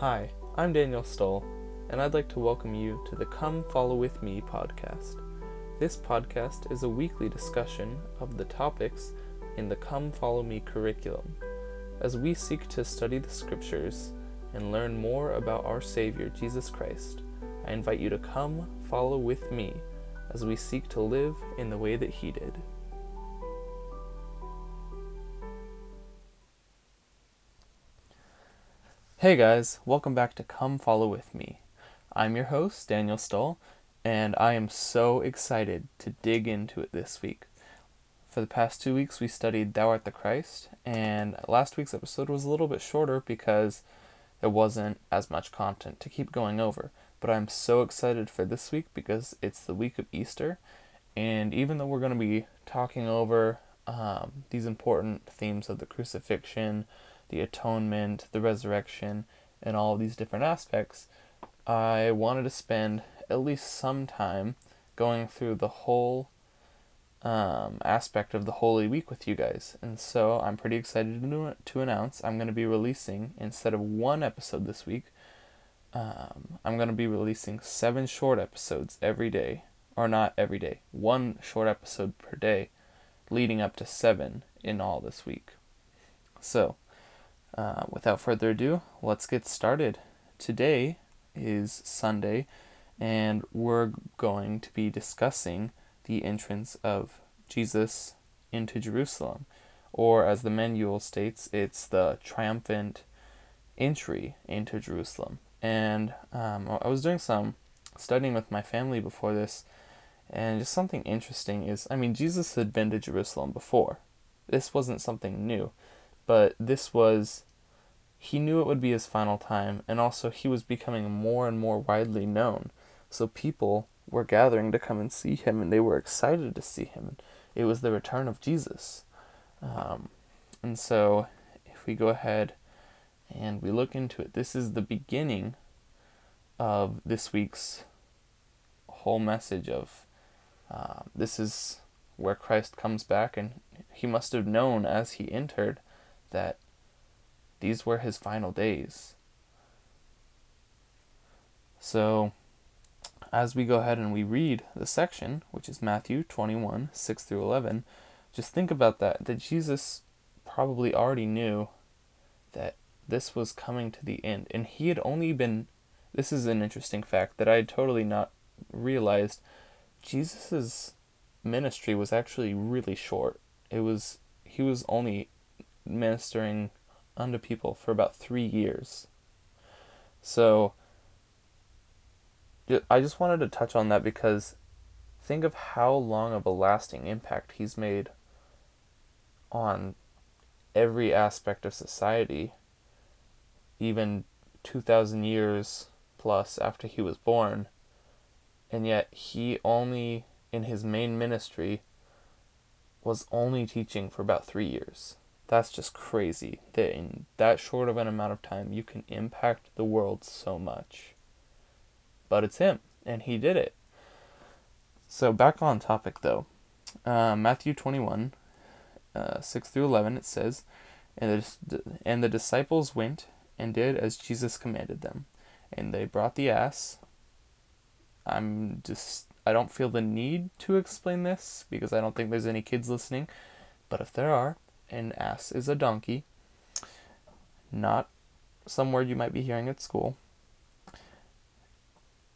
Hi, I'm Daniel Stoll, and I'd like to welcome you to the Come Follow With Me podcast. This podcast is a weekly discussion of the topics in the Come Follow Me curriculum. As we seek to study the scriptures and learn more about our Savior, Jesus Christ, I invite you to come follow with me as we seek to live in the way that He did. Hey guys, welcome back to Come Follow With Me. I'm your host, Daniel Stoll, and I am so excited to dig into it this week. For the past two weeks, we studied Thou Art the Christ, and last week's episode was a little bit shorter because there wasn't as much content to keep going over. But I'm so excited for this week because it's the week of Easter, and even though we're going to be talking over um, these important themes of the crucifixion, the atonement, the resurrection, and all these different aspects, I wanted to spend at least some time going through the whole um, aspect of the Holy Week with you guys. And so I'm pretty excited to, to announce I'm going to be releasing, instead of one episode this week, um, I'm going to be releasing seven short episodes every day. Or not every day, one short episode per day, leading up to seven in all this week. So, uh, without further ado, let's get started. Today is Sunday, and we're going to be discussing the entrance of Jesus into Jerusalem, or as the manual states, it's the triumphant entry into Jerusalem. And um, I was doing some studying with my family before this, and just something interesting is I mean, Jesus had been to Jerusalem before. This wasn't something new but this was he knew it would be his final time and also he was becoming more and more widely known. So people were gathering to come and see him and they were excited to see him. It was the return of jesus. Um, and so if we go ahead and we look into it this is the beginning of this week's whole message of uh, this is where christ comes back and he must have known as he entered that these were his final days. So, as we go ahead and we read the section, which is Matthew 21 6 through 11, just think about that. That Jesus probably already knew that this was coming to the end. And he had only been, this is an interesting fact that I had totally not realized. Jesus's ministry was actually really short. It was, he was only ministering unto people for about three years. So, I just wanted to touch on that because think of how long of a lasting impact he's made on every aspect of society, even 2,000 years plus after he was born. And yet, he only, in his main ministry, was only teaching for about three years. That's just crazy that in that short of an amount of time you can impact the world so much. But it's him, and he did it. So back on topic though, uh, Matthew 21, uh, 6 through 11, it says, and the, and the disciples went and did as Jesus commanded them. And they brought the ass. I'm just, I don't feel the need to explain this because I don't think there's any kids listening. But if there are, an ass is a donkey, not some word you might be hearing at school.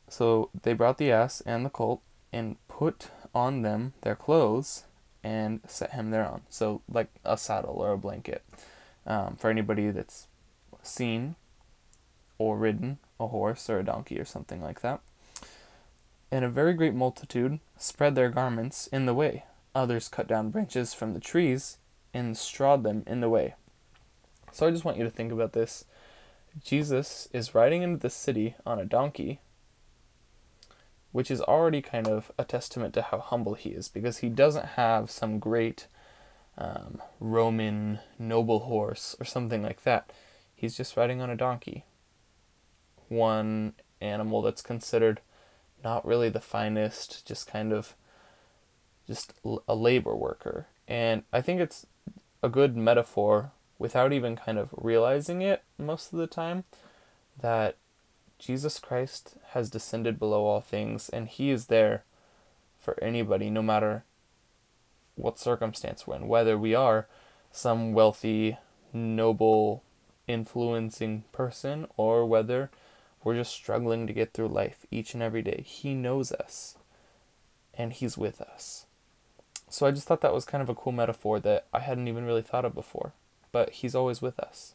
So they brought the ass and the colt and put on them their clothes and set him thereon. So, like a saddle or a blanket. Um, for anybody that's seen or ridden a horse or a donkey or something like that. And a very great multitude spread their garments in the way. Others cut down branches from the trees and strawed them in the way. So I just want you to think about this. Jesus is riding into the city on a donkey, which is already kind of a testament to how humble he is, because he doesn't have some great um, Roman noble horse or something like that. He's just riding on a donkey. One animal that's considered not really the finest, just kind of just a labor worker. And I think it's a good metaphor without even kind of realizing it most of the time that Jesus Christ has descended below all things, and He is there for anybody, no matter what circumstance we're in, whether we are some wealthy, noble, influencing person, or whether we're just struggling to get through life each and every day. He knows us, and He's with us. So I just thought that was kind of a cool metaphor that I hadn't even really thought of before. But He's always with us.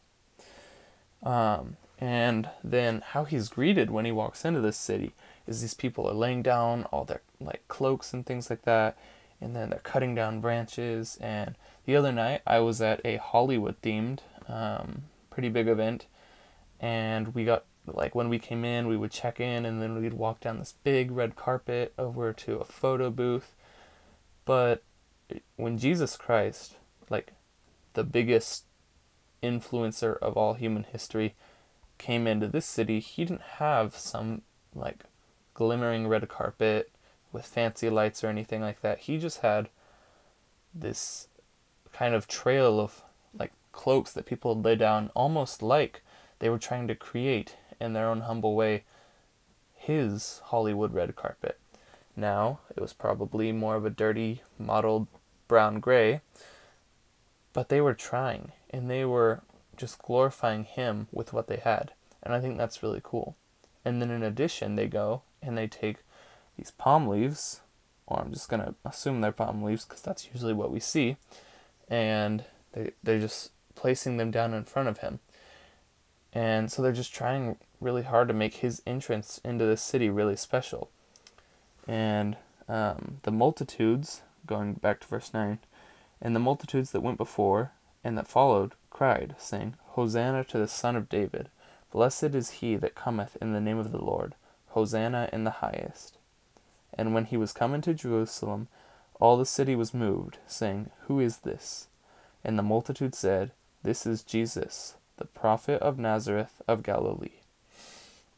Um, and then how he's greeted when he walks into this city is these people are laying down all their like cloaks and things like that and then they're cutting down branches and the other night i was at a hollywood themed um, pretty big event and we got like when we came in we would check in and then we'd walk down this big red carpet over to a photo booth but when jesus christ like the biggest influencer of all human history came into this city he didn't have some like glimmering red carpet with fancy lights or anything like that. He just had this kind of trail of like cloaks that people lay down almost like they were trying to create in their own humble way his Hollywood red carpet. Now, it was probably more of a dirty, mottled brown gray, but they were trying and they were just glorifying him with what they had. And I think that's really cool. And then in addition, they go and they take these palm leaves, or I'm just going to assume they're palm leaves because that's usually what we see, and they, they're just placing them down in front of him. And so they're just trying really hard to make his entrance into the city really special. And um, the multitudes, going back to verse 9, and the multitudes that went before and that followed cried, saying, Hosanna to the Son of David! Blessed is he that cometh in the name of the Lord! Hosanna in the highest! And when he was come into Jerusalem, all the city was moved, saying, Who is this? And the multitude said, This is Jesus, the prophet of Nazareth of Galilee.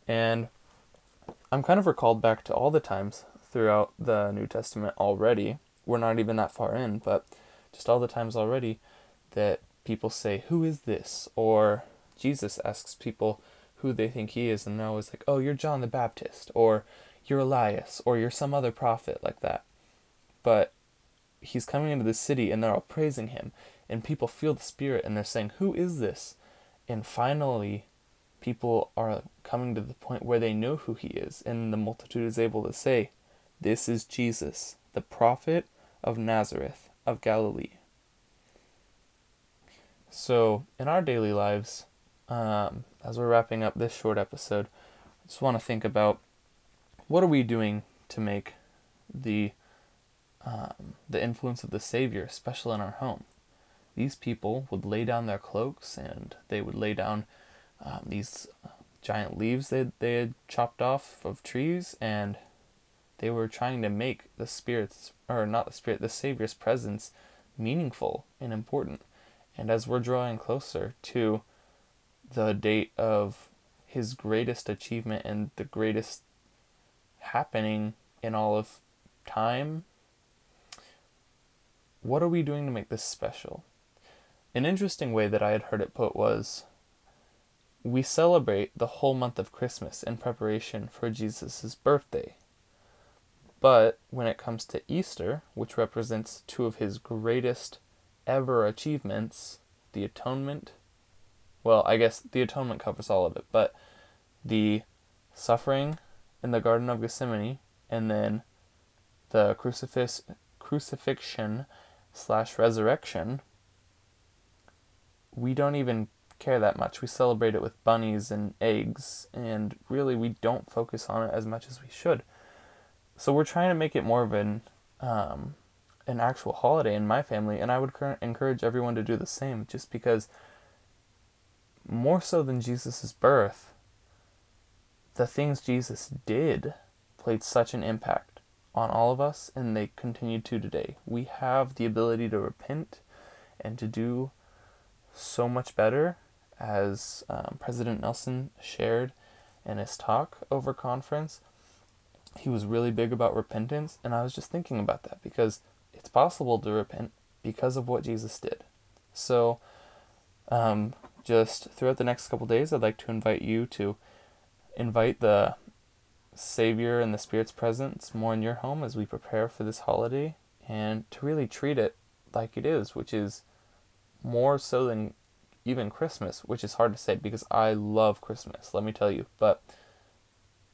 And I'm kind of recalled back to all the times throughout the New Testament already. We're not even that far in, but just all the times already that people say, Who is this? Or Jesus asks people who they think he is, and they're always like, Oh, you're John the Baptist, or you're Elias or you're some other prophet like that. But he's coming into the city and they're all praising him and people feel the spirit and they're saying, "Who is this?" And finally people are coming to the point where they know who he is and the multitude is able to say, "This is Jesus, the prophet of Nazareth of Galilee." So, in our daily lives, um, as we're wrapping up this short episode, I just want to think about what are we doing to make the um, the influence of the Savior special in our home? These people would lay down their cloaks and they would lay down um, these uh, giant leaves they they had chopped off of trees and they were trying to make the spirit's or not the spirit the Savior's presence meaningful and important. And as we're drawing closer to the date of his greatest achievement and the greatest happening in all of time. What are we doing to make this special? An interesting way that I had heard it put was we celebrate the whole month of Christmas in preparation for Jesus' birthday. But when it comes to Easter, which represents two of his greatest ever achievements, the atonement, well, I guess the atonement covers all of it, but the suffering in the Garden of Gethsemane, and then the crucifix, crucifixion slash resurrection, we don't even care that much. We celebrate it with bunnies and eggs, and really we don't focus on it as much as we should. So we're trying to make it more of an um, an actual holiday in my family, and I would encourage everyone to do the same, just because more so than Jesus' birth, the things Jesus did played such an impact on all of us, and they continue to today. We have the ability to repent and to do so much better, as um, President Nelson shared in his talk over conference. He was really big about repentance, and I was just thinking about that because it's possible to repent because of what Jesus did. So, um, just throughout the next couple days, I'd like to invite you to invite the Savior and the Spirit's presence more in your home as we prepare for this holiday and to really treat it like it is, which is more so than even Christmas, which is hard to say because I love Christmas, let me tell you. But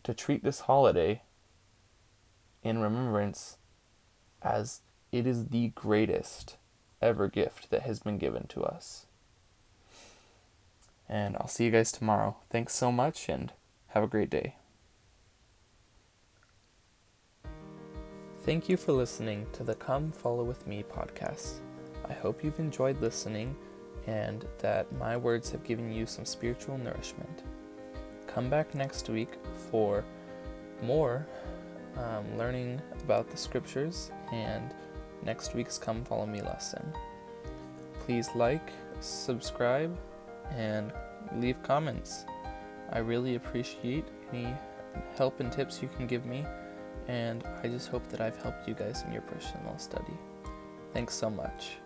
to treat this holiday in remembrance as it is the greatest ever gift that has been given to us. And I'll see you guys tomorrow. Thanks so much and have a great day. Thank you for listening to the Come Follow With Me podcast. I hope you've enjoyed listening and that my words have given you some spiritual nourishment. Come back next week for more um, learning about the scriptures and next week's Come Follow Me lesson. Please like, subscribe, and leave comments. I really appreciate any help and tips you can give me, and I just hope that I've helped you guys in your personal study. Thanks so much.